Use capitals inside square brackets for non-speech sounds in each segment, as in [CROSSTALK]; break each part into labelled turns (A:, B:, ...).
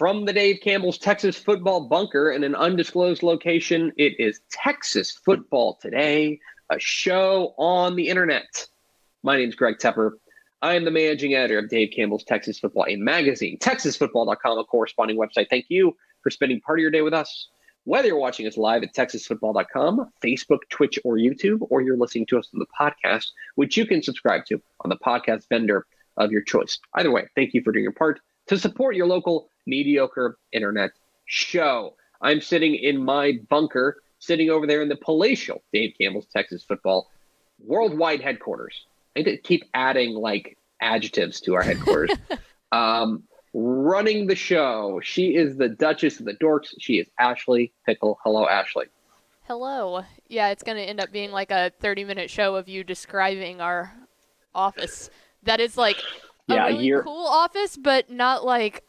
A: From the Dave Campbell's Texas Football Bunker in an undisclosed location, it is Texas Football Today, a show on the internet. My name is Greg Tepper. I am the managing editor of Dave Campbell's Texas Football, a magazine, texasfootball.com, a corresponding website. Thank you for spending part of your day with us. Whether you're watching us live at texasfootball.com, Facebook, Twitch, or YouTube, or you're listening to us on the podcast, which you can subscribe to on the podcast vendor of your choice. Either way, thank you for doing your part to support your local mediocre internet show. I'm sitting in my bunker, sitting over there in the palatial Dave Campbell's Texas Football worldwide headquarters. I need to keep adding like adjectives to our headquarters. [LAUGHS] um, running the show, she is the Duchess of the Dorks. She is Ashley Pickle. Hello, Ashley.
B: Hello. Yeah, it's going to end up being like a 30 minute show of you describing our office. That is like a
A: Yeah,
B: really
A: you're-
B: cool office, but not like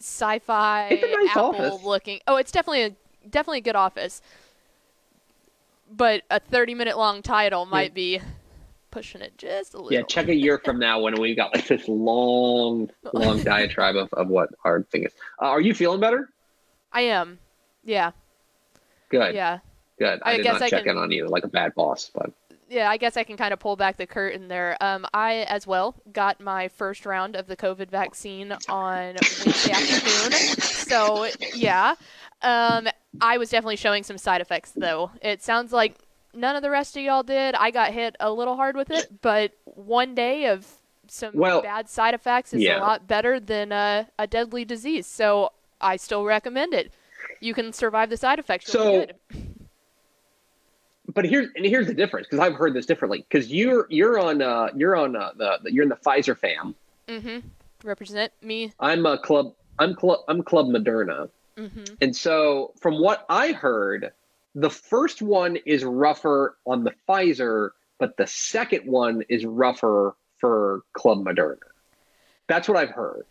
B: sci-fi
A: It's a nice
B: Apple
A: office.
B: looking. Oh, it's definitely a definitely a good office. But a 30 minute long title might be pushing it just a little.
A: Yeah, check a year from now when we've got like this long, [LAUGHS] long diatribe of, of what our thing is. Uh, are you feeling better?
B: I am. Yeah.
A: Good.
B: Yeah.
A: Good. I,
B: I
A: did
B: guess
A: not
B: I
A: check
B: can-
A: in on you like a bad boss, but
B: yeah, I guess I can kind of pull back the curtain there. Um, I as well got my first round of the COVID vaccine on Wednesday afternoon. So yeah, um, I was definitely showing some side effects though. It sounds like none of the rest of y'all did. I got hit a little hard with it, but one day of some
A: Well,
B: bad side effects is
A: yeah.
B: a lot better than uh, a deadly disease. So I still recommend it. You can survive the side effects. You'll
A: So-
B: good.
A: But here's and here's the difference because I've heard this differently because you're you're on uh you're on uh, the, the you're in the Pfizer fam.
B: Mm-hmm. Represent me.
A: I'm a club. I'm club. I'm club Moderna.
B: Mm-hmm.
A: And so, from what I heard, the first one is rougher on the Pfizer, but the second one is rougher for Club Moderna. That's what I've heard.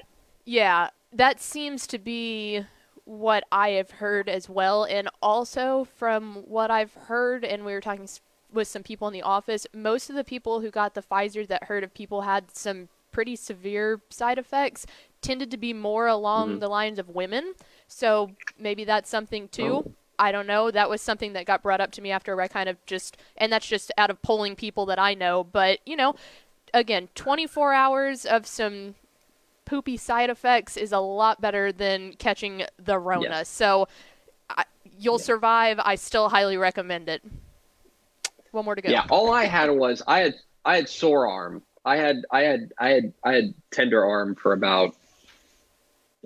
B: Yeah, that seems to be what I have heard as well. And also, from what I've heard, and we were talking with some people in the office, most of the people who got the Pfizer that heard of people had some pretty severe side effects tended to be more along
A: Mhm.
B: the lines of women. So maybe that's something too.
A: Oh.
B: I don't know. That was something that got brought up to me after I kind of just, and that's just out of polling people that I know. But, you know, again, 24 hours of some poopy side effects is a lot better than catching the Rona.
A: Yes.
B: So I, you'll
A: Yeah.
B: survive. I still highly recommend it. One more to go.
A: Yeah, all I had was I had I had sore arm. I had I had I had I had tender arm for about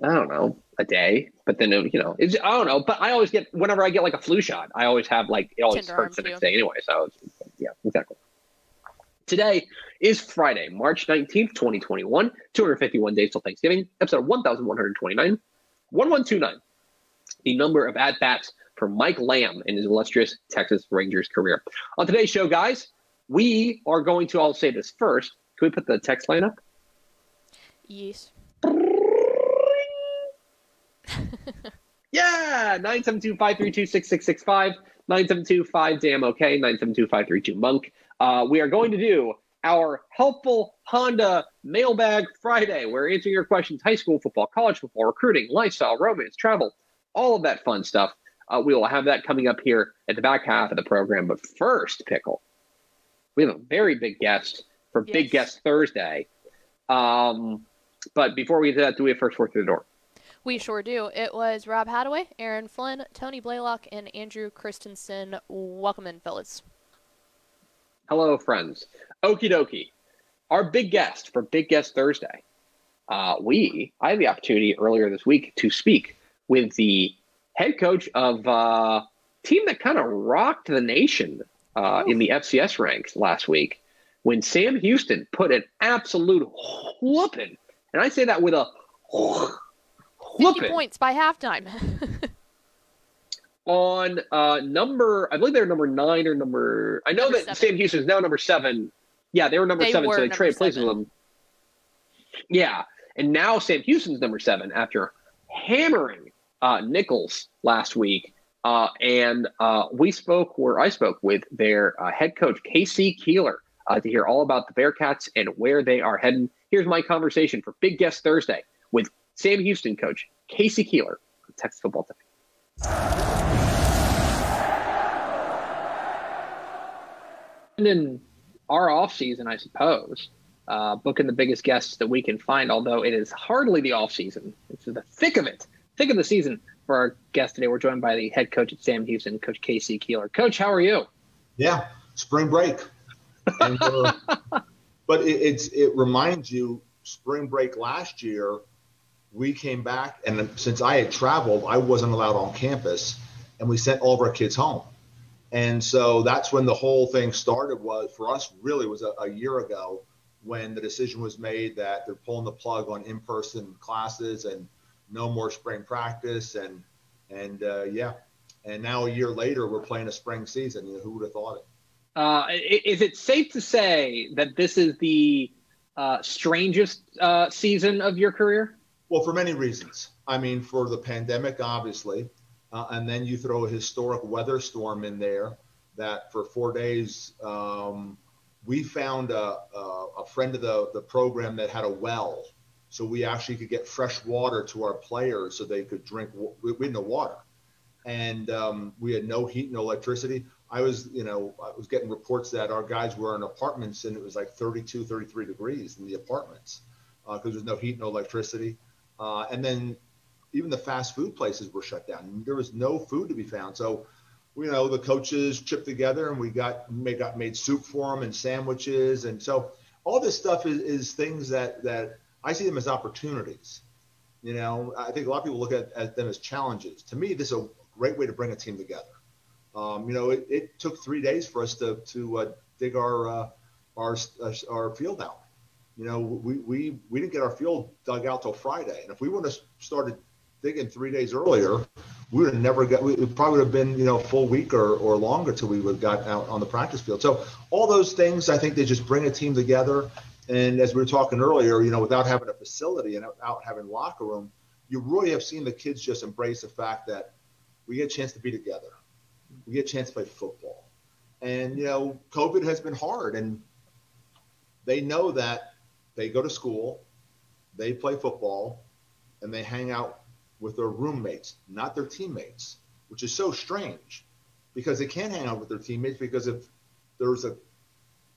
A: I don't know a day, but then it, you know it's I don't know. But I always get whenever I get like a flu shot, I always have like it always
B: Tender
A: hurts the next day anyway. So yeah, exactly. Today is Friday, March 19th, 2021. 251 days till Thanksgiving. Episode 1129. 1129. The number of at bats for Mike Lamb in his illustrious Texas Rangers career. On today's show, guys, we are going to all say this first. Can we put the text line up?
B: Yes. [LAUGHS]
A: Yeah, 972-532-6665, 972-5 damn okay, 972-532 monk. Uh, we are going to do our helpful Honda Mailbag Friday. We're answering your questions: high school football, college football, recruiting, lifestyle, romance, travel, all of that fun stuff. Uh, we will have that coming up here at the back half of the program. But first, Pickle, we have a very big guest for yes. Big Guest Thursday. Um, but before we get to that, do we have first word through the door?
B: We sure do. It was Rob Hadaway, Aaron Flynn, Tony Blaylock, and Andrew Christensen. Welcome in, fellas.
A: Hello, friends. Okie dokie. Our big guest for Big Guest Thursday. Uh, we, I had the opportunity earlier this week to speak with the head coach of a uh, team that kind of rocked the nation uh, in the FCS ranks last week when Sam Houston put an absolute whooping, and I say that with a
B: whooping. 50 points by halftime. [LAUGHS]
A: on uh, number, I believe they're number nine or number. I know number that seven. Sam Houston is now number seven. Yeah, they were number they seven, were so they traded places with them. Yeah, and now Sam Houston's number seven after hammering uh, Nicholls last week. Uh, and uh, we spoke, where I spoke with their uh, head coach, K.C. Keeler, uh, to hear all about the Bearcats and where they are heading. Here's my conversation for Big Guest Thursday with Sam Houston coach, K.C. Keeler Texas Football Today. And in our off season, I suppose, uh, booking the biggest guests that we can find, although it is hardly the off season. It's the thick of it, thick of the season for our guest today. We're joined by the head coach at Sam Houston, Coach K.C. Keeler. Coach, how are you?
C: Yeah, spring break. And, uh, [LAUGHS] but it, it's it reminds you spring break last year. We came back, and since I had traveled, I wasn't allowed on campus, and we sent all of our kids home. And so that's when the whole thing started. Was for us really was a, a year ago when the decision was made that they're pulling the plug on in-person classes and no more spring practice and and uh, yeah and now a year later we're playing a spring season you know, who would have thought it
A: uh, is it safe to say that this is the uh, strangest uh, season of your career
C: well for many reasons. I mean for the pandemic obviously uh, and then you throw a historic weather storm in there that for four days um, we found a, a, a friend of the, the program that had a well. So we actually could get fresh water to our players so they could drink we had no water. And um, we had no heat no electricity. I was you know i was getting reports that our guys were in apartments and it was like 32 33 degrees in the apartments because uh, there's no heat no electricity uh, and then even the fast food places were shut down there was no food to be found so you know, the coaches chipped together and we got made, got made soup for them and sandwiches. And so all this stuff is, is things that, that I see them as opportunities. You know, I think a lot of people look at, at them as challenges. To me, this is a great way to bring a team together. Um, you know, it, it, took three days for us to, to uh, dig our, uh, our, our field out. You know, we, we, we didn't get our field dug out till Friday. And if we would have started digging three days earlier, we would have never got. We, it probably would have been you know a full week or, or longer till we would have gotten out on the practice field. So all those things, I think they just bring a team together. And as we were talking earlier, you know, without having a facility and without having locker room, you really have seen the kids just embrace the fact that we get a chance to be together, we get a chance to play football, and you know, COVID has been hard, and they know that they go to school, they play football, and they hang out with their roommates, not their teammates, which is so strange because they can't hang out with their teammates because if there's a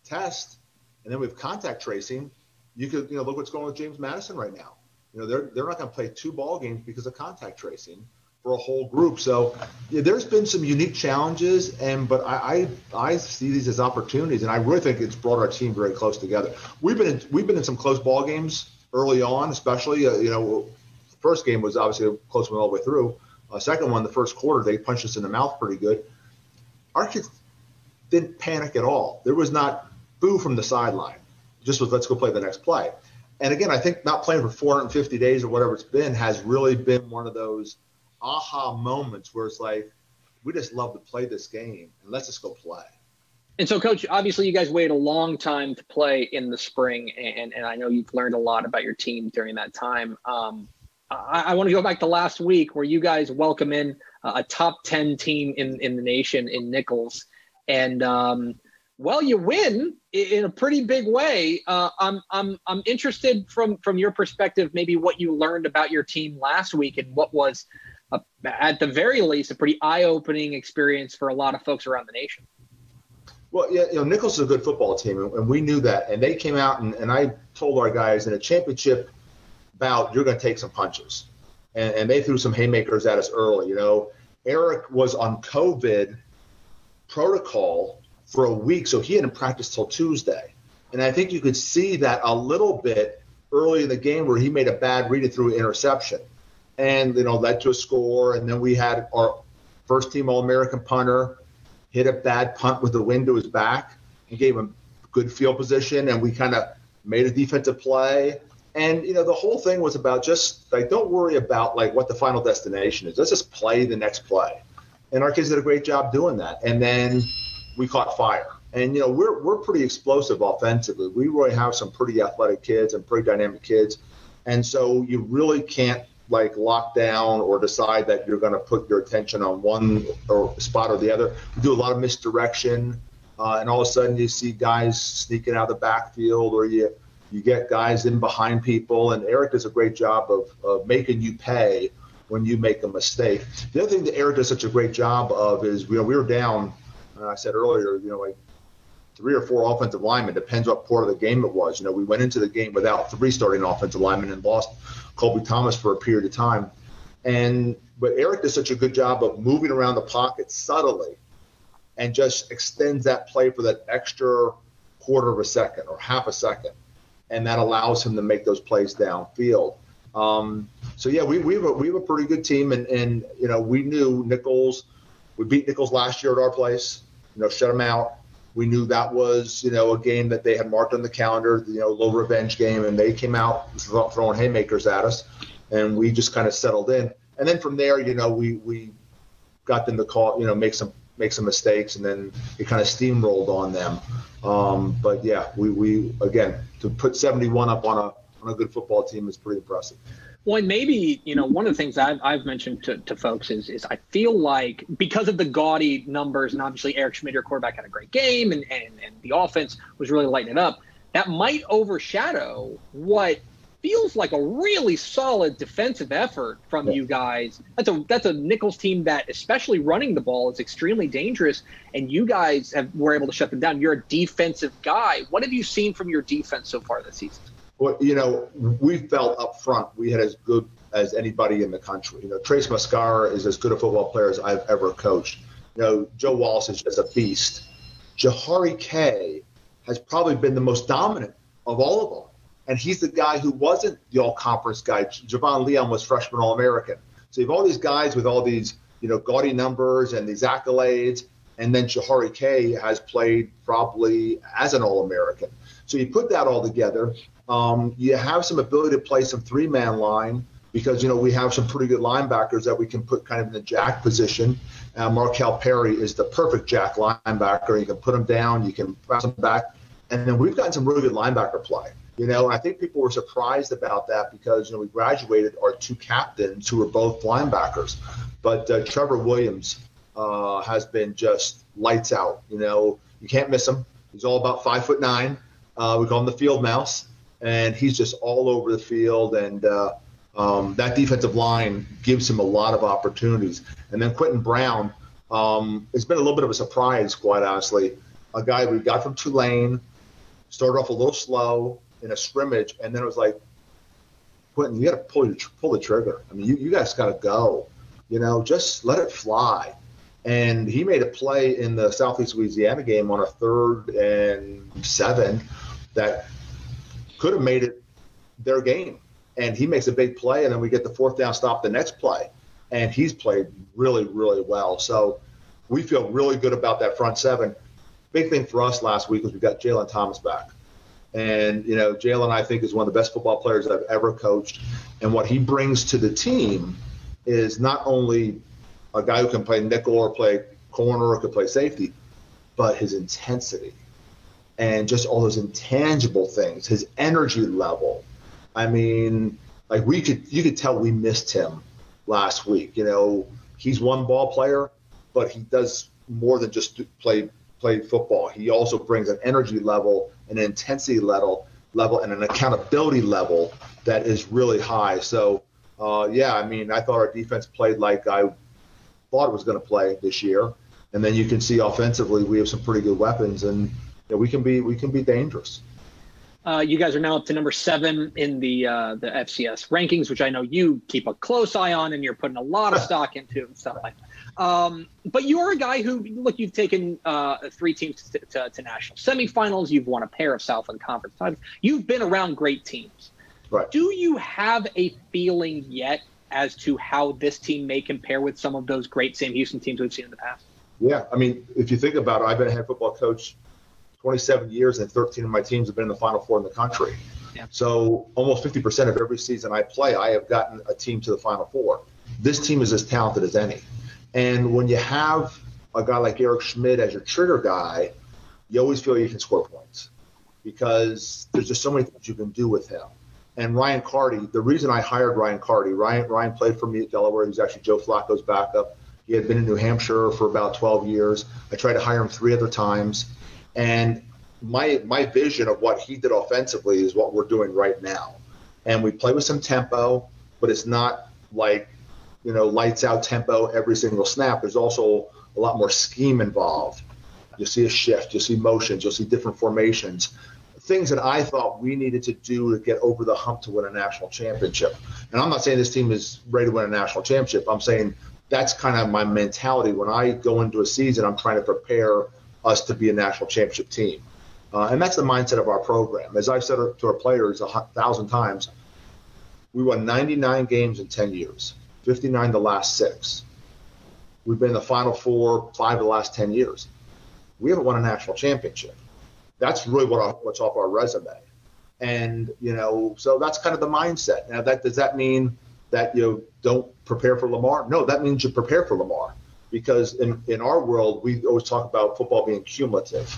C: test and then we have contact tracing, you could, you know, look what's going on with James Madison right now. You know, they're, they're not going to play two ball games because of contact tracing for a whole group. So yeah, there's been some unique challenges, and but I, I, I see these as opportunities, and I really think it's brought our team very close together. We've been in, we've been in some close ball games early on, especially uh, you know first game was obviously a close one all the way through. Uh, second one, the first quarter, they punched us in the mouth pretty good. Our kids didn't panic at all. There was not boo from the sideline. Just was let's go play the next play. And again, I think not playing for 450 days or whatever it's been has really been one of those aha moments where it's like, we just love to play this game and let's just go play.
A: And so, coach, obviously, you guys waited a long time to play in the spring, and, and I know you've learned a lot about your team during that time. Um, I, I want to go back to last week where you guys welcome in a top 10 team in, in the nation in Nicholls. And, um, well, you win in a pretty big way. Uh, I'm, I'm, I'm interested from, from your perspective, maybe what you learned about your team last week and what was a, at the very least, a pretty eye-opening experience for a lot of folks around the nation.
C: Well, yeah, you know, Nicholls is a good football team, and we knew that. And they came out, and, and I told our guys in a championship bout, you're going to take some punches. And, and they threw some haymakers at us early. You know, Eric was on COVID protocol for a week, so he hadn't practiced till Tuesday. And I think you could see that a little bit early in the game where he made a bad read through interception and you know led to a score. And then we had our first team All American punter hit a bad punt with the wind to his back and gave him good field position, and we kind of made a defensive play. And you know the whole thing was about just like don't worry about like what the final destination is. Let's just play the next play. And our kids did a great job doing that. And then we caught fire. And you know we're we're pretty explosive offensively. We really have some pretty athletic kids and pretty dynamic kids. And so you really can't like lock down or decide that you're going to put your attention on one or spot or the other. We do a lot of misdirection, uh, and all of a sudden you see guys sneaking out of the backfield, or you you get guys in behind people. And Eric does a great job of, of making you pay when you make a mistake. The other thing that Eric does such a great job of is, you know, we were down. Uh, I said earlier, you know, like three or four offensive linemen. Depends what part of the game it was. You know, we went into the game without three starting offensive linemen and lost Colby Thomas for a period of time. And but Eric does such a good job of moving around the pocket subtly and just extends that play for that extra quarter of a second or half a second. And that allows him to make those plays downfield. Um, so yeah, we, we have a, we have a pretty good team, and, and you know we knew Nicholls. We beat Nicholls last year at our place. You know, shut him out. We knew that was, you know, a game that they had marked on the calendar, you know, low revenge game, and they came out throwing haymakers at us, and we just kind of settled in. And then from there, you know, we we got them to call, you know, make some make some mistakes, and then it kind of steamrolled on them. Um, but yeah, we we again to put 71 up on a on a good football team is pretty impressive.
A: Well, and maybe you know one of the things I've, I've mentioned to, to folks is is I feel like because of the gaudy numbers and obviously Eric Schmid, your quarterback, had a great game and, and and the offense was really lighting it up. That might overshadow what feels like a really solid defensive effort from you guys. That's a that's a Nicholls team that, especially running the ball, is extremely dangerous. And you guys have, were able to shut them down. You're a defensive guy. What have you seen from your defense so far this season?
C: Well, you know, we felt up front we had as good as anybody in the country. You know, Trace Mascorro is as good a football player as I've ever coached. You know, Joe Wallace is just a beast. Jahari Kay has probably been the most dominant of all of them. And he's the guy who wasn't the all conference guy. Javon Leon was freshman All American. So you have all these guys with all these, you know, gaudy numbers and these accolades. And then Jahari Kay has played probably as an All American. So you put that all together, um, you have some ability to play some three man line because you know we have some pretty good linebackers that we can put kind of in the jack position. Uh, Markel Perry is the perfect jack linebacker. You can put him down, you can pass him back, and then we've gotten some really good linebacker play. You know, I think people were surprised about that because you know we graduated our two captains who were both linebackers, but uh, Trevor Williams uh, has been just lights out. You know, you can't miss him. He's all about five foot nine. Uh, we call him the field mouse and he's just all over the field. And uh, um, that defensive line gives him a lot of opportunities. And then Quentin Brown, um, it's been a little bit of a surprise, quite honestly. A guy we got from Tulane, started off a little slow in a scrimmage, and then it was like, Quentin, you got to pull, pull the trigger. I mean, you, you guys got to go. You know, just let it fly. And he made a play in the Southeast Louisiana game on a third and seven that could have made it their game. And he makes a big play, and then we get the fourth down stop the next play. And he's played really, really well. So we feel really good about that front seven. Big thing for us last week was we got Jalen Thomas back. And, you know, Jalen, I think, is one of the best football players I've ever coached. And what he brings to the team is not only a guy who can play nickel or play corner or could play safety, but his intensity and just all those intangible things, his energy level. I mean, like we could, you could tell we missed him last week. You know, he's one ball player, but he does more than just play play football. He also brings an energy level, an intensity level, level, and an accountability level that is really high. So uh, yeah, I mean, I thought our defense played like I thought it was going to play this year, and then you can see offensively we have some pretty good weapons, and you know, we can be we can be dangerous.
D: Uh, you guys are now up to number seven in the uh, the FCS rankings, which I know you keep a close eye on, and you're putting a lot of stock into and stuff like that. Um, but you're a guy who, look, you've taken uh, three teams to, to, to, national semifinals. You've won a pair of Southland Conference titles. You've been around great teams.
C: Right.
D: Do you have a feeling yet as to how this team may compare with some of those great Sam Houston teams we've seen in the past?
C: Yeah, I mean, if you think about it, I've been a head football coach 27 years, and 13 of my teams have been in the Final Four in the country. Yeah. So almost 50% of every season I play, I have gotten a team to the Final Four. This team is as talented as any. And when you have a guy like Eric Schmid as your trigger guy, you always feel you can score points because there's just so many things you can do with him. And Ryan Carty, the reason I hired Ryan Carty, Ryan Ryan played for me at Delaware. He was actually Joe Flacco's backup. He had been in New Hampshire for about 12 years. I tried to hire him three other times. And my my vision of what he did offensively is what we're doing right now. And we play with some tempo, but it's not like you know lights out tempo every single snap. There's also a lot more scheme involved. You'll see a shift, you'll see motions, you'll see different formations, things that I thought we needed to do to get over the hump to win a national championship. And I'm not saying this team is ready to win a national championship. I'm saying that's kind of my mentality when I go into a season. I'm trying to prepare us to be a national championship team. Uh, and that's the mindset of our program. As I've said to our players a thousand times, we won 99 games in 10 years, 59 the last six. We've been in the Final Four five of the last 10 years. We haven't won a national championship. That's really what our, what's off our resume. And, you know, so that's kind of the mindset. Now, that does that mean that you don't prepare for Lamar? No, that means you prepare for Lamar because in, in our world, we always talk about football being cumulative.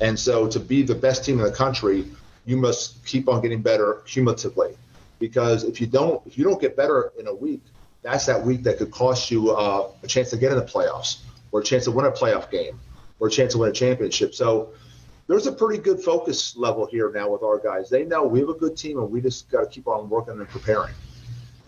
C: And so to be the best team in the country, you must keep on getting better cumulatively. Because if you don't, if you don't get better in a week, that's that week that could cost you uh, a chance to get in the playoffs, or a chance to win a playoff game, or a chance to win a championship. So there's a pretty good focus level here now with our guys. They know we have a good team, and we just got to keep on working and preparing.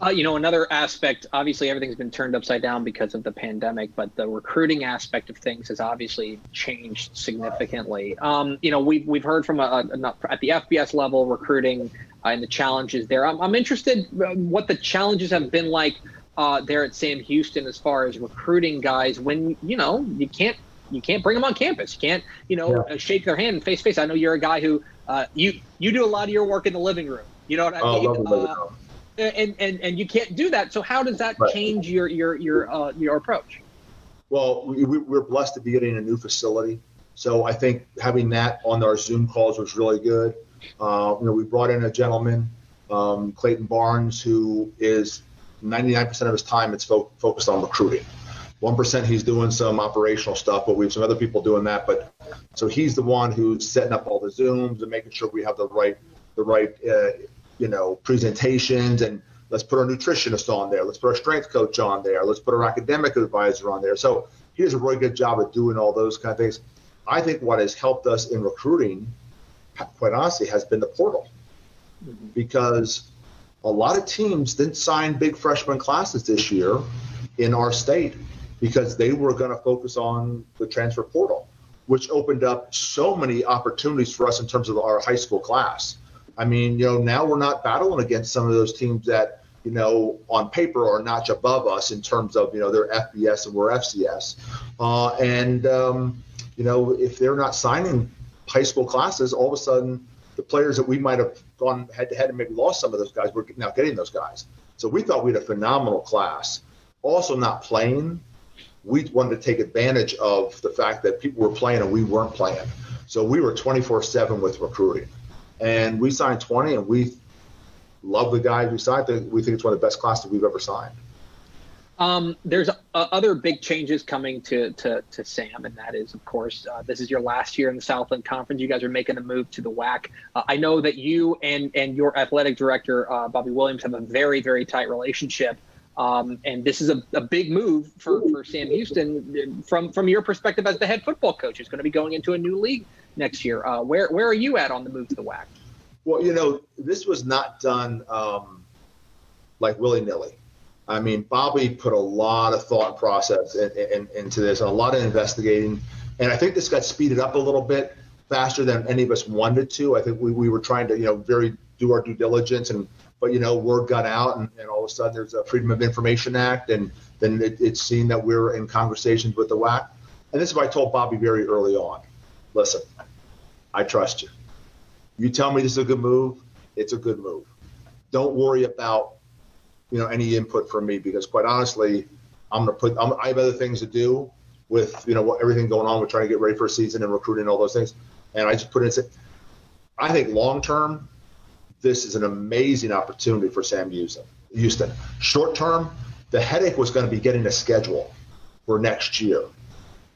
D: Uh, you know, another aspect, obviously everything's been turned upside down because of the pandemic, but the recruiting aspect of things has obviously changed significantly. Um, you know, we've, we've heard from a, a, at the FBS level recruiting uh, and the challenges there. I'm, I'm interested uh, what the challenges have been like uh, there at Sam Houston as far as recruiting guys when, you know, you can't you can't bring them on campus. You can't, you know, yeah. shake their hand face to face. I know you're a guy who uh, you you do a lot of your work in the living room. You know what I oh, mean? And and and you can't do that. So how does that right. change your your your uh, your approach?
C: Well, we, we're blessed to be getting a new facility, so I think having that on our Zoom calls was really good. Uh, you know, we brought in a gentleman, um, Clayton Barnes, who is 99% of his time it's fo- focused on recruiting. One percent he's doing some operational stuff, but we have some other people doing that. But so he's the one who's setting up all the zooms and making sure we have the right the right uh, you know, presentations and let's put our nutritionist on there. Let's put our strength coach on there. Let's put our academic advisor on there. So he does a really good job of doing all those kind of things. I think what has helped us in recruiting, quite honestly, has been the portal mm-hmm. because a lot of teams didn't sign big freshman classes this year in our state because they were going to focus on the transfer portal, which opened up so many opportunities for us in terms of our high school class. I mean, you know, now we're not battling against some of those teams that, you know, on paper are notch above us in terms of, you know, their FBS and we're FCS. Uh, and, um, you know, if they're not signing high school classes, all of a sudden the players that we might have gone head to head and maybe lost some of those guys, we're now getting those guys. So we thought we had a phenomenal class. Also, not playing, we wanted to take advantage of the fact that people were playing and we weren't playing. So we were 24 7 with recruiting and we signed 20, and we love the guys we signed. We think it's one of the best classes we've ever signed.
D: Um, there's uh, other big changes coming to, to, to Sam, and that is, of course, uh, this is your last year in the Southland Conference. You guys are making the move to the WAC. Uh, I know that you and and your athletic director, uh, Bobby Williams, have a very very tight relationship. Um, and this is a, a big move for, for Sam Houston from from your perspective as the head football coach. Who's going to be going into a new league next year. Uh, where where are you at on the move to the WAC?
C: Well, you know, this was not done um, like willy nilly. I mean, Bobby put a lot of thought process in, in, into this, a lot of investigating, and I think this got speeded up a little bit faster than any of us wanted to. I think we, we were trying to, you know, very do our due diligence, and but you know, word got out, and, and all of a sudden there's a Freedom of Information Act, and then it, it's seen that we're in conversations with the WAC. And this is what I told Bobby very early on. Listen, I trust you. You tell me this is a good move, it's a good move. Don't worry about you know any input from me because quite honestly, I'm gonna put I'm, I have other things to do with you know what, everything going on. We're trying to get ready for a season and recruiting and all those things. And I just put in. I think long term, this is an amazing opportunity for Sam Houston. Houston. Short term, the headache was going to be getting a schedule for next year.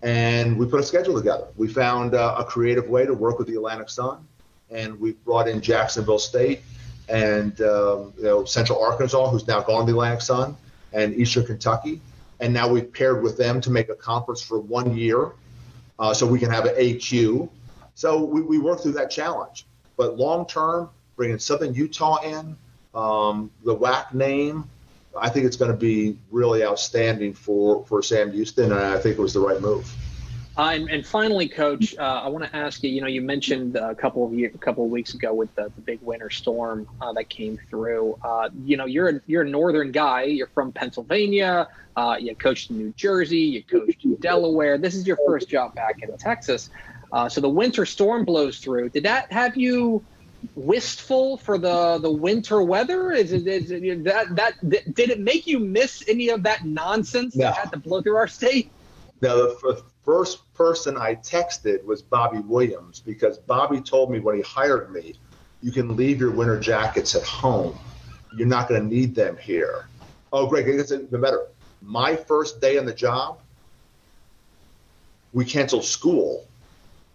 C: And we put a schedule together. We found uh, a creative way to work with the Atlantic Sun, and we brought in Jacksonville State and um, you know Central Arkansas, who's now gone to the Atlantic Sun, and Eastern Kentucky, and now we've paired with them to make a conference for one year, uh, so we can have an AQ. So we, we worked through that challenge. But long term, bringing Southern Utah in, um, the WAC name, I think it's going to be really outstanding for, for Sam Houston, I think it was the right move.
A: Uh, and, and, finally, Coach, uh, I want to ask you. You know, you mentioned a couple of year, a couple of weeks ago with the, the big winter storm uh, that came through. Uh, you know, you're a, you're a northern guy. You're from Pennsylvania. Uh, you coached in New Jersey. You coached in Delaware. This is your first job back in Texas. Uh, so the winter storm blows through. Did that have you wistful for the the winter weather? Is it, is it that that did it make you miss any of that nonsense no. that had to blow through our state?
C: No, the first person I texted was Bobby Williams because Bobby told me when he hired me, you can leave your winter jackets at home. You're not going to need them here. Oh, great! It's even better. My first day on the job, we canceled school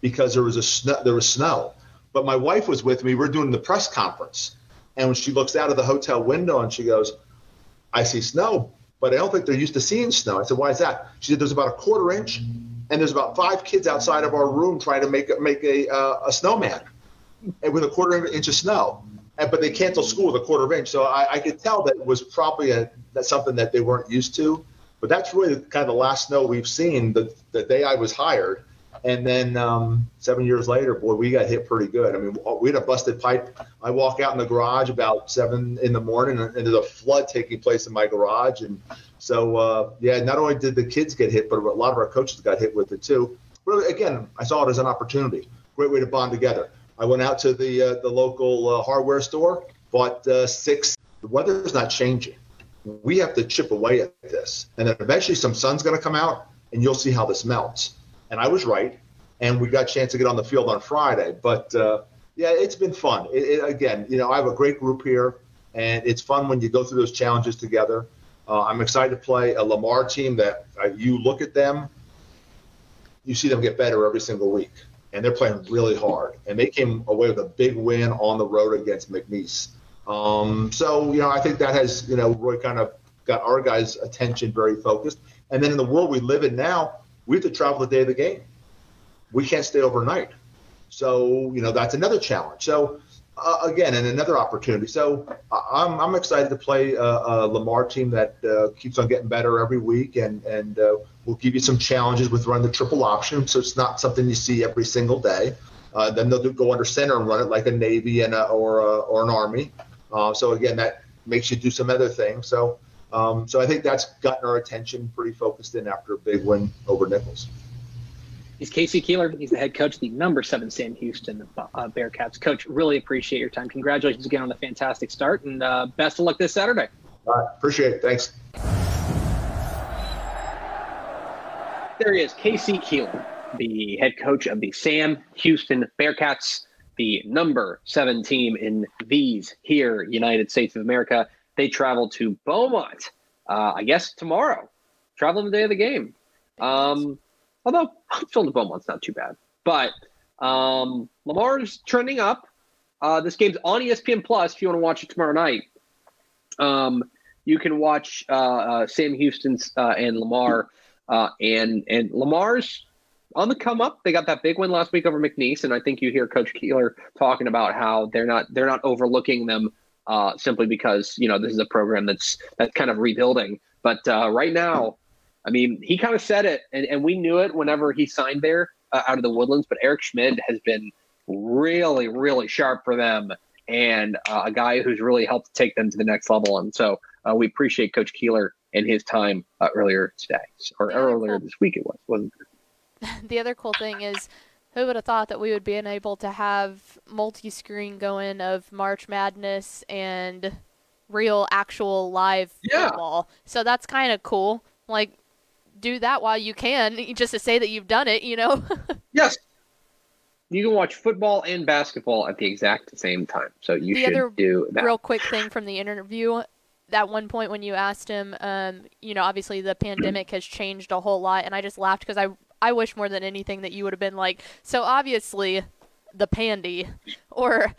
C: because there was a snow, there was snow. But my wife was with me. We are doing the press conference, and when she looks out of the hotel window and she goes, "I see snow, but I don't think they're used to seeing snow." I said, "Why is that?" She said, "There's about a quarter inch, and there's about five kids outside of our room trying to make make a uh, a snowman, and with a quarter of an inch of snow." And, but they canceled school with a quarter inch, so I, I could tell that was probably a, that's something that they weren't used to. But that's really kind of the last snow we've seen the, the day I was hired and then um, seven years later, boy, we got hit pretty good. I mean, we had a busted pipe. I walk out in the garage about seven in the morning, and there's a flood taking place in my garage. And so, uh, yeah, not only did the kids get hit, but a lot of our coaches got hit with it too. But again, I saw it as an opportunity. Great way to bond together. I went out to the uh, the local uh, hardware store, bought uh, six. The weather's not changing. We have to chip away at this, and then eventually some sun's going to come out, and you'll see how this melts and I was right. And we got a chance to get on the field on Friday. But uh, yeah, it's been fun. It, it, again, you know, I have a great group here, and it's fun when you go through those challenges together. Uh, I'm excited to play a Lamar team that uh, you look at them, you see them get better every single week, and they're playing really hard. And they came away with a big win on the road against McNeese. Um, so you know, I think that has you know really kind of got our guys' attention very focused. And then in the world we live in now, we have to travel the day of the game. We can't stay overnight. So, you know, that's another challenge. So, uh, again, and another opportunity. So, I'm, I'm excited to play a, a Lamar team that uh, keeps on getting better every week, and and uh, we'll give you some challenges with running the triple option. So it's not something you see every single day. Uh, then they'll go under center and run it like a Navy and a, or a, or an Army. Uh, so again, that makes you do some other things. So um, so I think that's gotten our attention pretty focused in after a big win over Nicholls.
A: He's K.C. Keeler. He's the head coach the number seven Sam Houston uh, Bearcats. Coach, really appreciate your time. Congratulations again on the fantastic start, and uh, best of luck this Saturday.
C: appreciate it. Thanks.
A: There he is, K.C. Keeler, the head coach of the Sam Houston Bearcats, the number seven team in these here United States of America. They travel to Beaumont, uh, I guess tomorrow. Travel the day of the game. Um, although still to Beaumont's not too bad. But um, Lamar's trending up. Uh, this game's on ESPN Plus if you want to watch it tomorrow night. Um, you can watch uh, uh, Sam Houston's uh, and Lamar, uh, and and Lamar's on the come up. They got that big win last week over McNeese, and I think you hear Coach Keeler talking about how they're not they're not overlooking them uh, simply because you know this is a program that's that's kind of rebuilding. But uh, right now, I mean, he kind of said it, and, and we knew it whenever he signed there uh, out of the Woodlands. But Eric Schmid has been really, really sharp for them, and uh, a guy who's really helped take them to the next level. And so uh, we appreciate Coach Keeler and his time uh, earlier today, or earlier this week. It was wasn't. it? [LAUGHS]
B: the other cool thing is who would have thought that we would be able to have multi-screen going of March Madness and real actual live
A: Yeah.
B: football. So that's kind of cool. Like do that while you can [LAUGHS] just to say that you've done it, you know. [LAUGHS]
A: Yes. You can watch football and basketball at the exact same time. So you
B: The
A: should
B: other
A: do that.
B: real quick thing from the interview that one point when you asked him um, you know obviously the pandemic has changed a whole lot and i just laughed because i i wish more than anything that you would have been like so obviously the pandy or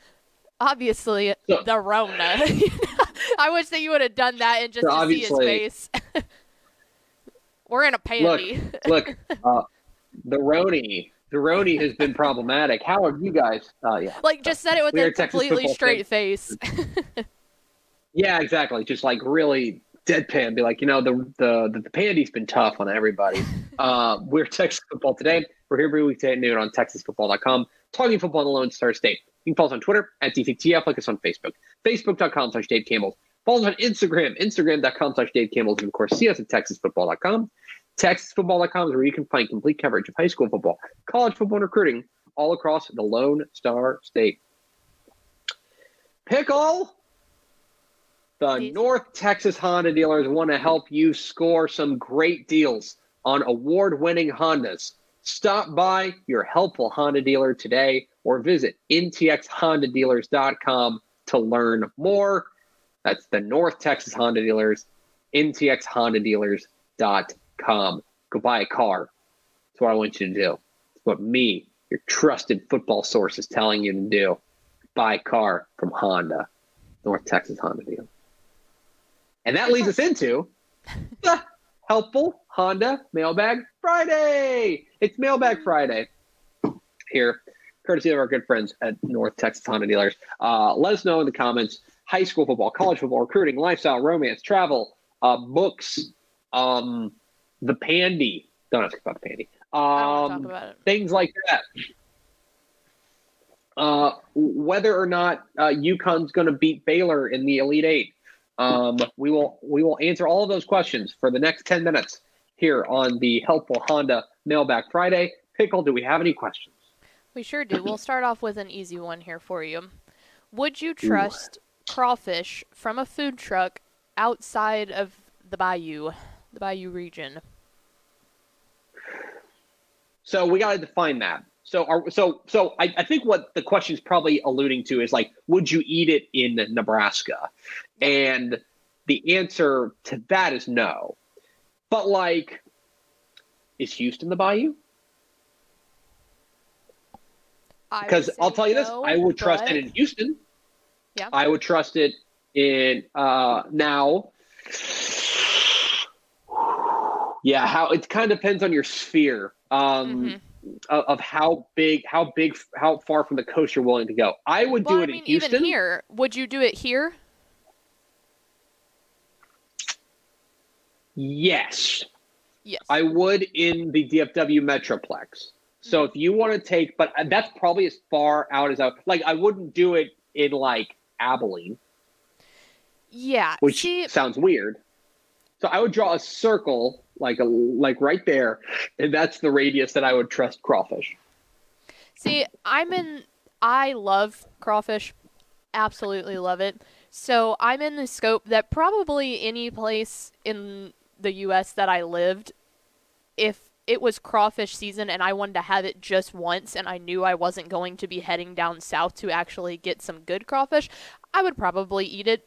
B: obviously
A: So-
B: the rona [LAUGHS] i wish that you would have done that and just
A: So
B: to see his face [LAUGHS] we're in a pandy
A: Look, [LAUGHS] uh, the Roni, the Roni has been problematic. How are you guys? Uh, yeah.
B: like just said it with
A: We
B: a completely straight face
A: Yeah, exactly. Just like really deadpan, be like, you know, the the the pandy's been tough on everybody. [LAUGHS] uh, we're Texas football today. We're here every weekday at noon on TexasFootball.com, talking football in the Lone Star State. You can follow us on Twitter at DCTF, like us on Facebook, Facebook.com slash Dave Campbell. Follow us on Instagram, Instagram.com slash Dave Campbell. And of course, see us at TexasFootball.com. TexasFootball.com is where you can find complete coverage of high school football, college football, and recruiting all across the Lone Star State. Pickle! The North Texas Honda dealers want to help you score some great deals on award winning Hondas. Stop by your helpful Honda dealer today or visit ntxhondadealers.com to learn more. That's the North Texas Honda dealers, ntxhondadealers.com. Go buy a car. That's what I want you to do. It's what me, your trusted football source, is telling you to do. Buy a car from Honda, North Texas Honda dealer. And that leads us into the helpful Honda Mailbag Friday. It's Mailbag Friday here, courtesy of our good friends at North Texas Honda Dealers. Uh, let us know in the comments high school football, college football, recruiting, lifestyle, romance, travel, uh, books, um, the pandy. Don't ask about the pandy.
B: i don't want to
A: Um,
B: talk about it
A: things like that. Uh, whether or not uh, UConn's going to beat Baylor in the Elite Eight, um, we will we will answer all of those questions for the next ten minutes here on the helpful Honda Mailbag Friday. Pickle, do we have any questions?
B: We sure do. We'll start off with an easy one here for you. Would you trust crawfish from a food truck outside of the bayou, the bayou region?
A: So we got to define that. So are so so I, I think what the question is probably alluding to is like, would you eat it in Nebraska? And the answer to that is no. But like, is Houston the Bayou? Because I'll tell you this,
B: no,
A: I would trust it in Houston.
B: Yeah.
A: I would trust it in uh now. Yeah, how it kind of depends on your sphere. Um
B: Mhm.
A: of, of how big, how big, how far from the coast you're willing to go. I would
B: Well,
A: do
B: I
A: it
B: mean,
A: in Houston.
B: even here, would you do it here?
A: Yes,
B: Yes.
A: I would in the DFW Metroplex. So mm-hmm. if you want to take, but uh, that's probably as far out as I like. I wouldn't do it in like Abilene,
B: yeah.
A: which
B: See,
A: sounds weird. So I would draw a circle, like a like right there, and that's the radius that I would trust crawfish.
B: See, I'm in. I love crawfish. Absolutely love it. So I'm in the scope that probably any place in the U.S. that I lived, if it was crawfish season and I wanted to have it just once and I knew I wasn't going to be heading down south to actually get some good crawfish, I would probably eat it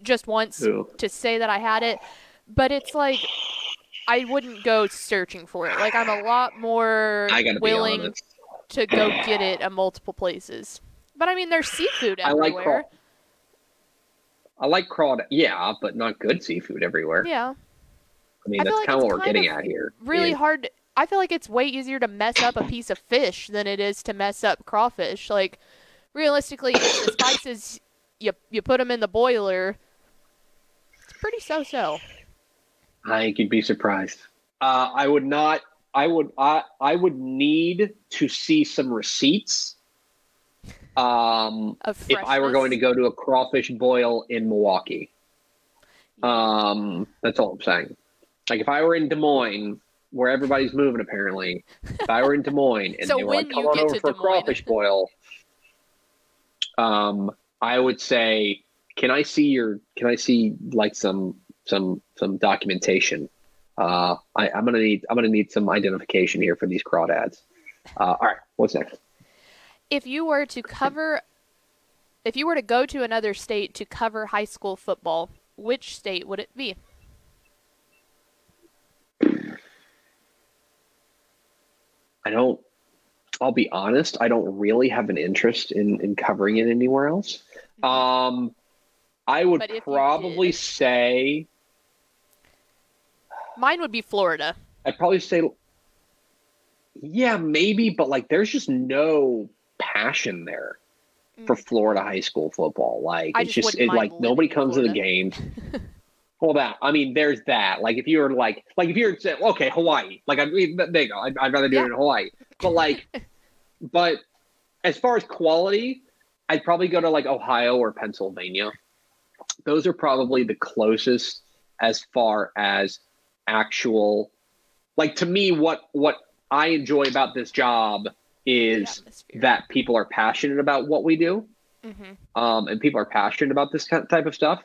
B: just once
A: Ooh.
B: to say that I had it. But it's like I wouldn't go searching for it. Like I'm a lot more willing to go get it at multiple places. But I mean, there's seafood everywhere.
A: I like craw. I like crawdad, yeah, but not good seafood everywhere.
B: yeah,
A: mean,
B: I feel
A: that's
B: like
A: kind of what we're getting at here.
B: really
A: is-
B: hard. I feel like it's way easier to mess up a piece of fish than it is to mess up crawfish. Like, realistically, the spices you you put them in the boiler. It's pretty so-so.
A: I think you'd be surprised. Uh, I would not. I would. I I would need to see some receipts. Um, [LAUGHS] if I were going to go to a crawfish boil in Milwaukee. Um, that's all I'm saying. Like if I were in Des Moines, where everybody's moving apparently, if I were in Des Moines and
B: So
A: they were like, come on over for a crawfish boil, um, I would say, can I see your, can I see like some, some, some documentation? Uh, I, I'm gonna need, I'm gonna need some identification here for these crawdads. Uh, all right, what's next?
B: if you were to cover if you were to go to another state to cover high school football, which state would it be?
A: I don't. I'll be honest. I don't really have an interest in in covering it anywhere else. Um, I would
B: But if you
A: probably
B: did-
A: say
B: Mine would be Florida.
A: I'd probably say, yeah, maybe, but like, there's just no passion there for Florida high school football. Like,
B: Mm. I
A: it's
B: just
A: just, it, like nobody comes to the
B: Florida.
A: games. [LAUGHS] Hold that I mean, there's that. Like, if you're like, like if you're okay, Hawaii. Like, I mean, there you go. I'd, I'd rather do
B: Yeah.
A: it in Hawaii. But like, [LAUGHS] but as far as quality, I'd probably go to like Ohio or Pennsylvania. Those are probably the closest as far as actual like to me what what I enjoy about this job is that people are passionate about what we do
B: hmm
A: um, and people are passionate about this type of stuff.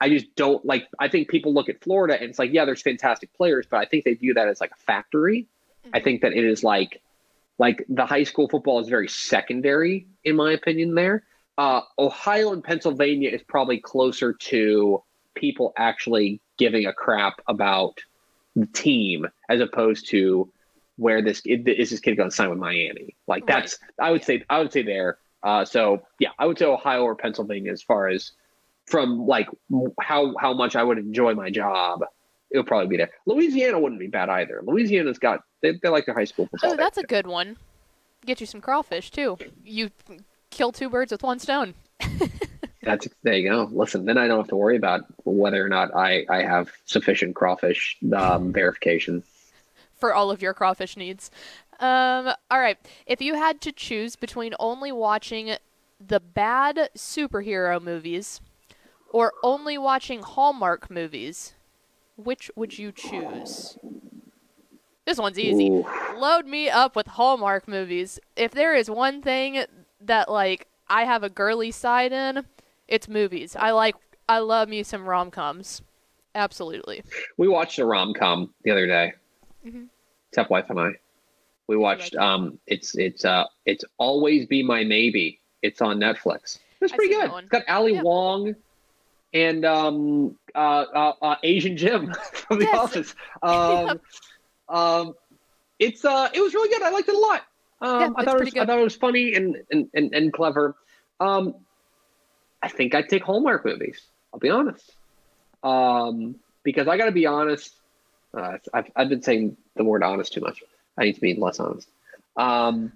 A: I just don't like. I think people look at Florida and it's like, yeah, there's fantastic players, but I think they view that as like a factory. I think that it is like, like the high school football is very secondary, in my opinion. There, uh, Ohio and Pennsylvania is probably closer to people actually giving a crap about the team as opposed to where this is this kid going to sign with Miami. Like
B: Right.
A: that's I would say I would say there. Uh, so yeah, I would say Ohio or Pennsylvania as far as from like how how much I would enjoy my job. It would probably be there. Louisiana wouldn't be bad either. Louisiana's got they, they like their high school football.
B: Oh, that's a good one. Get you some crawfish too. You kill two birds with one stone. [LAUGHS]
A: That's there you go. Listen, then I don't have to worry about whether or not I I have sufficient crawfish um, verification.
B: for all of your crawfish needs. Um, all right. If you had to choose between only watching the bad superhero movies or only watching Hallmark movies, which would you choose? This one's easy.
A: Ooh.
B: Load me up with Hallmark movies. If there is one thing that like I have a girly side in, it's movies. I like I love me some rom-coms. Absolutely.
A: We watched a rom com the other day.
B: Mhm.
A: Except wife and I. We watched um it's it's uh it's always be my maybe. It's on Netflix. It's pretty good. It's got Ali
B: Yeah.
A: Wong and um uh, uh, uh Asian Jim [LAUGHS] from the
B: Yes.
A: office. Um [LAUGHS] um it's uh it was really good. I liked it a lot. Um
B: Yeah,
A: I thought it was
B: pretty
A: I thought it was funny and and, and, and clever. Um I think I'd take Hallmark movies. I'll be honest. Um, because I got to be honest. Uh, I've, I've been saying the word honest too much. I need to be less honest. Um,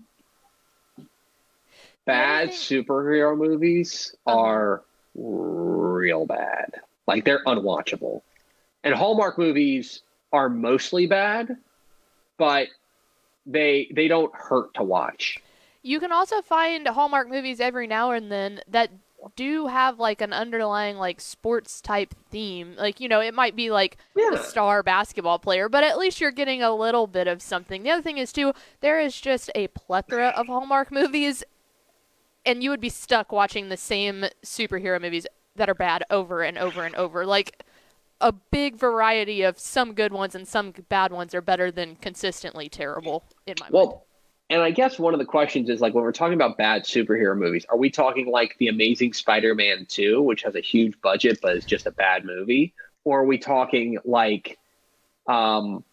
A: bad superhero movies
B: Uh-huh.
A: are real bad. Like they're unwatchable. And Hallmark movies are mostly bad, but they they don't hurt to watch.
B: You can also find Hallmark movies every now and then that do have like an underlying like sports type theme. Like, you know, it might be like
A: Yeah.
B: a star basketball player, but at least you're getting a little bit of something. The other thing is too, there is just a plethora of Hallmark movies and you would be stuck watching the same superhero movies that are bad over and over and over. Like a big variety of some good ones and some bad ones are better than consistently terrible in my mind.
A: Well, and I guess one of the questions is like when we're talking about bad superhero movies, are we talking like The Amazing Spider Man 2, which has a huge budget but is just a bad movie? Or are we talking like, um,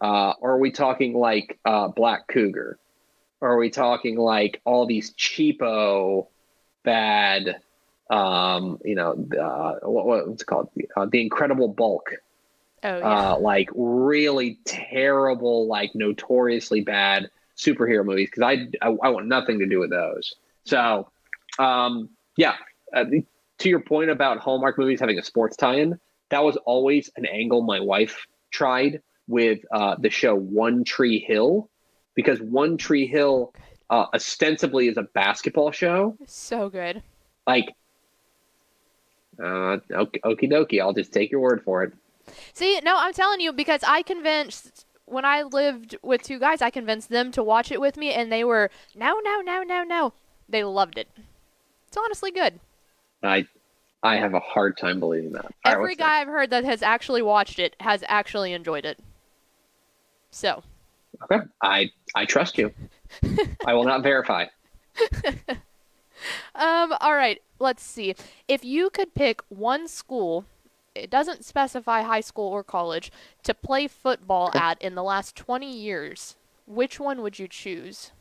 A: uh, or are we talking like uh, Black Cougar? Or are we talking like all these cheapo, bad, um, you know, uh, what, what's it called? Uh, the Incredible Bulk
B: oh yeah.
A: uh, like really terrible, like notoriously bad superhero movies because I, I I want nothing to do with those. So, um, Yeah. Uh, to your point about Hallmark movies having a sports tie-in, that was always an angle my wife tried with uh, the show One Tree Hill, because One Tree Hill uh, ostensibly is a basketball show.
B: So good.
A: Like, uh, okie dokie, I'll just take your word for it.
B: See, no, I'm telling you because I convinced when I lived with two guys, I convinced them to watch it with me, and they were no, no, no, no, no. They loved it. It's honestly good.
A: I I have a hard time believing that.
B: Every right, guy I've heard that has actually watched it has actually enjoyed it. So.
A: Okay, I I trust you. I will not verify. [LAUGHS]
B: um. All right. Let's see. If you could pick one school, it doesn't specify high school or college, to play football at in the last 20 years, which one would you choose?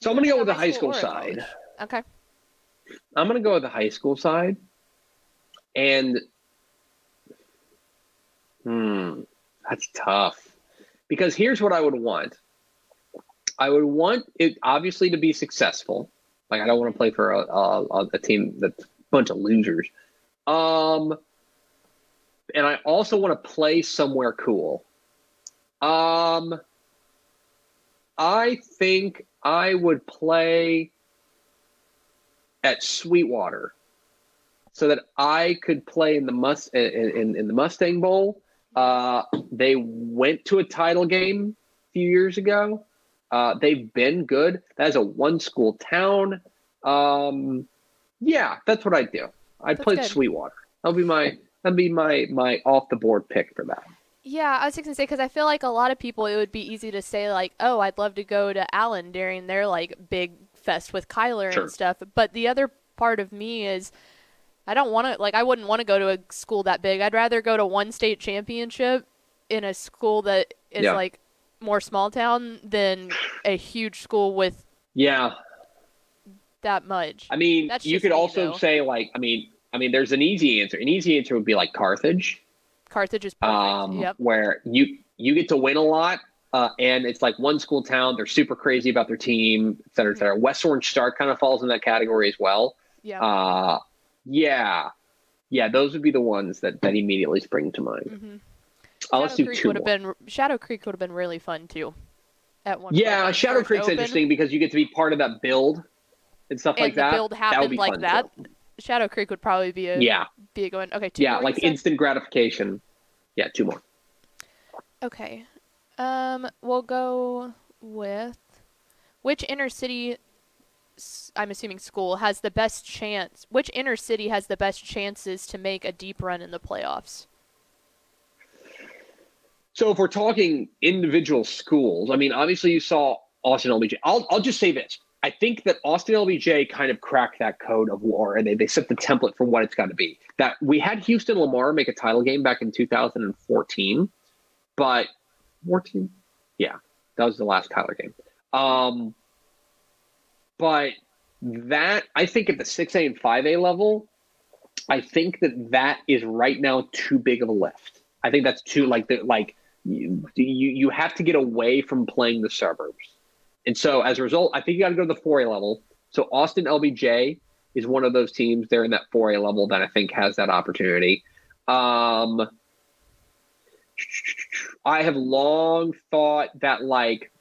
A: So I'm going to go with the high school, school side.
B: Okay.
A: I'm going to go with the high school side. And hmm, that's tough. Because here's what I would want. I would want it obviously to be successful. Like I don't want to play for a, a, a team that's a bunch of losers. Um, and I also want to play somewhere cool. Um, I think I would play at Sweetwater so that I could play in the must in, in, in the Mustang Bowl. Uh, they went to a title game a few years ago. Uh, they've been good. That is a one school town. Um, yeah, that's what I do. I play Sweetwater. That'll be my that'll be my my off the board pick for that.
B: Yeah, I was just gonna say because I feel like a lot of people it would be easy to say like, oh, I'd love to go to Allen during their like big fest with Kyler sure. and stuff. But the other part of me is, I don't want to like I wouldn't want to go to a school that big. I'd rather go to one state championship in a school that is yeah. like more small town than a huge school with
A: yeah
B: that much.
A: I mean, That's you could me, also though. say like, I mean, I mean, there's an easy answer. An easy answer would be like Carthage
B: Carthage is perfect. Um,
A: yep. Where you you get to win a lot, uh, and it's like one school town. They're super crazy about their team, et cetera, et cetera. Mm-hmm. West Orange Star kind of falls in that category as well.
B: Yeah.
A: Uh, yeah. Yeah, those would be the ones that, that immediately spring to mind.
B: Mm-hmm. Uh, let's do Creek two would have been Shadow Creek would have been really fun too. At one
A: yeah, Shadow Creek's open. interesting because you get to be part of that build and stuff
B: and
A: like that.
B: Build happened
A: that
B: like that. Too. Shadow Creek would probably be a
A: yeah
B: be a going okay.
A: yeah, like instant gratification. Yeah, two more.
B: Okay. Um, we'll go with which inner city I'm assuming school has the best chance which inner city has the best chances to make a deep run in the playoffs?
A: So if we're talking individual schools, I mean obviously you saw Austin LBJ. I'll I'll just say this. I think that Austin LBJ kind of cracked that code of war and they, they set the template for what it's got to be. That we had Houston Lamar make a title game back in 2014, but 14, yeah, that was the last Kyler game. Um, but that I think at the 6A and 5A level, I think that that is right now too big of a lift. I think that's too like the like you you, have to get away from playing the suburbs and so as a result, I think you got to go to the 4A level. So Austin LBJ is one of those teams there in that 4A level that I think has that opportunity. Um, I have long thought that like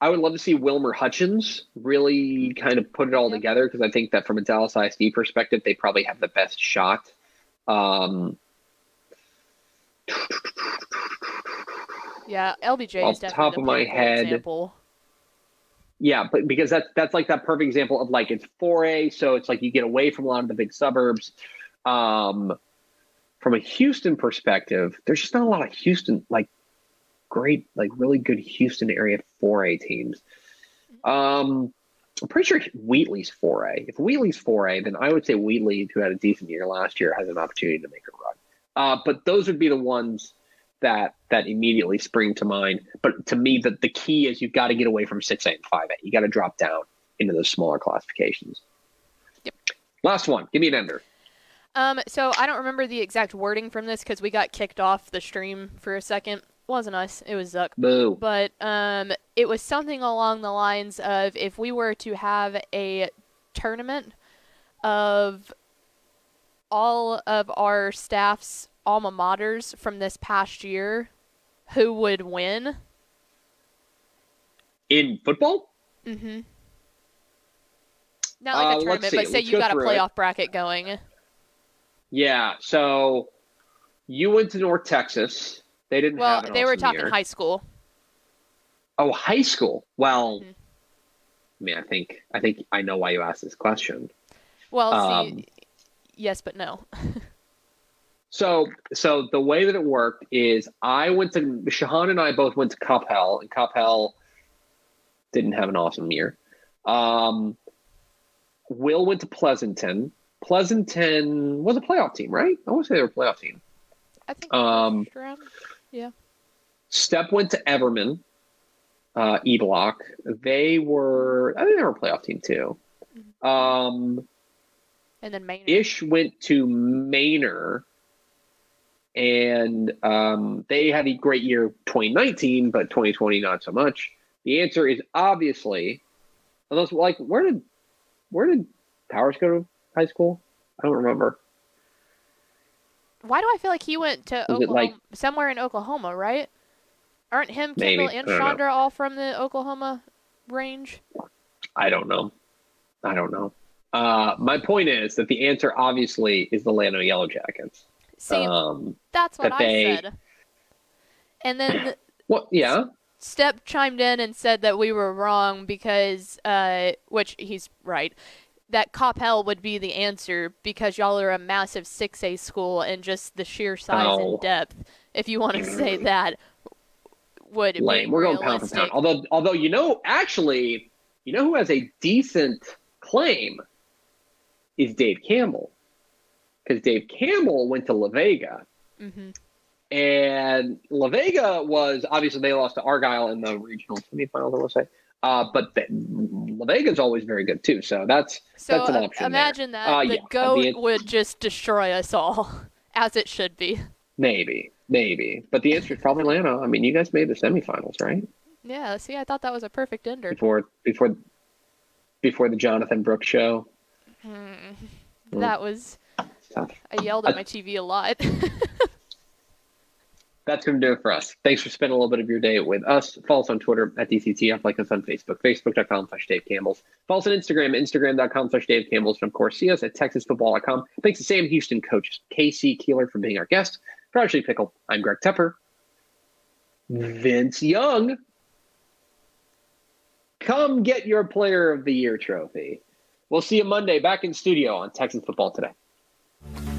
A: I would love to see Wilmer Hutchins really kind of put it all together because I think that from a Dallas ISD perspective, they probably have the best shot. Um,
B: yeah, LBJ off is definitely top of my head. Example.
A: Yeah, but because that's that's like that perfect example of like it's 4A, so it's like you get away from a lot of the big suburbs. Um, from a Houston perspective, there's just not a lot of Houston like great, like really good Houston area 4A teams. Um, I'm pretty sure Wheatley's 4A. If Wheatley's 4A, then I would say Wheatley, who had a decent year last year, has an opportunity to make a run. Uh, but those would be the ones that that immediately spring to mind. But to me, the, the key is you've got to get away from 6A and 5A. You got to drop down into those smaller classifications.
B: Yep.
A: Last one. Give me an ender.
B: Um, so I don't remember the exact wording from this because we got kicked off the stream for a second. Wasn't us. It was Zuck.
A: Boo.
B: But um, it was something along the lines of if we were to have a tournament of all of our staff's alma maters from this past year, who would win?
A: In football?
B: Mm-hmm. Not like
A: Uh,
B: a tournament, but say
A: Let's
B: you
A: go
B: got a
A: through it.
B: playoff bracket going.
A: Yeah. So you went to North Texas. They didn't
B: Well, they were talking
A: year.
B: high school.
A: Oh, high school. Well,
B: Mhm.
A: I mean, I think I think I know why you asked this question.
B: Well,
A: Um,
B: see, yes, but no. [LAUGHS]
A: So, so the way that it worked is I went to Shahan and I both went to Coppell, and Coppell didn't have an awesome year. Um, Will went to Pleasanton. Pleasanton was a playoff team, right? I want to say they were a playoff team.
B: I think
A: Um,
B: first round.
A: Step went to Everman, uh, E Block. They were, I think they were a playoff team too. Um,
B: and then Maynard.
A: Ish went to Manor, and um, they had a great year 2019, but 2020 not so much. The answer is obviously, unless like where did where did Powers go to high school? I don't remember.
B: Why do I feel like he went to Oklahoma,
A: like-
B: somewhere in Oklahoma, right? Aren't him,
A: Maybe.
B: Kendall, and
A: I know.
B: Chandra all from the Oklahoma range?
A: I don't know. I don't know. Uh, my point is that the answer obviously is the Llano Yellow Jackets.
B: See,
A: Um,
B: that's what
A: that
B: I
A: they-
B: said. And then [LAUGHS]
A: what? Yeah.
B: Step chimed in and said that we were wrong because, uh, which he's right, that Coppell would be the answer because y'all are a massive 6A school and just the sheer size
A: Oh.
B: and depth, if you want to say that, would
A: lame.
B: be
A: We're going pound for pound. Although, although you know, actually, you know who has a decent claim is Dave Campbell, because Dave Campbell went to La Vega,
B: Mhm.
A: and La Vega was obviously they lost to Argyle in the regional semifinals. I will say, uh, but the, La Vega's always very good too. So that's
B: So
A: That's an
B: uh,
A: option there.
B: imagine that
A: Uh,
B: the
A: yeah,
B: goat
A: the-
B: would just destroy us all, [LAUGHS] as it should be.
A: maybe, maybe. But the answer is probably Llano. I mean, you guys made the semifinals, right?
B: Yeah, see, I thought that was a perfect ender.
A: Before before before the Jonathan Brooks show.
B: Hmm. That was. I yelled at my TV a lot. [LAUGHS]
A: That's going to do it for us. Thanks for spending a little bit of your day with us. Follow us on Twitter at DCTF. Like us on Facebook, facebook.com slash Dave Campbell's. Follow us on Instagram, instagram.com slash Dave Campbell's. And of course, see us at texasfootball.com. Thanks to Sam Houston coach KC Keeler for being our guest. For Ashley Pickle, I'm Greg Tepper. Vince Young. Come get your Player of the Year trophy. We'll see you Monday back in studio on Texas Football Today.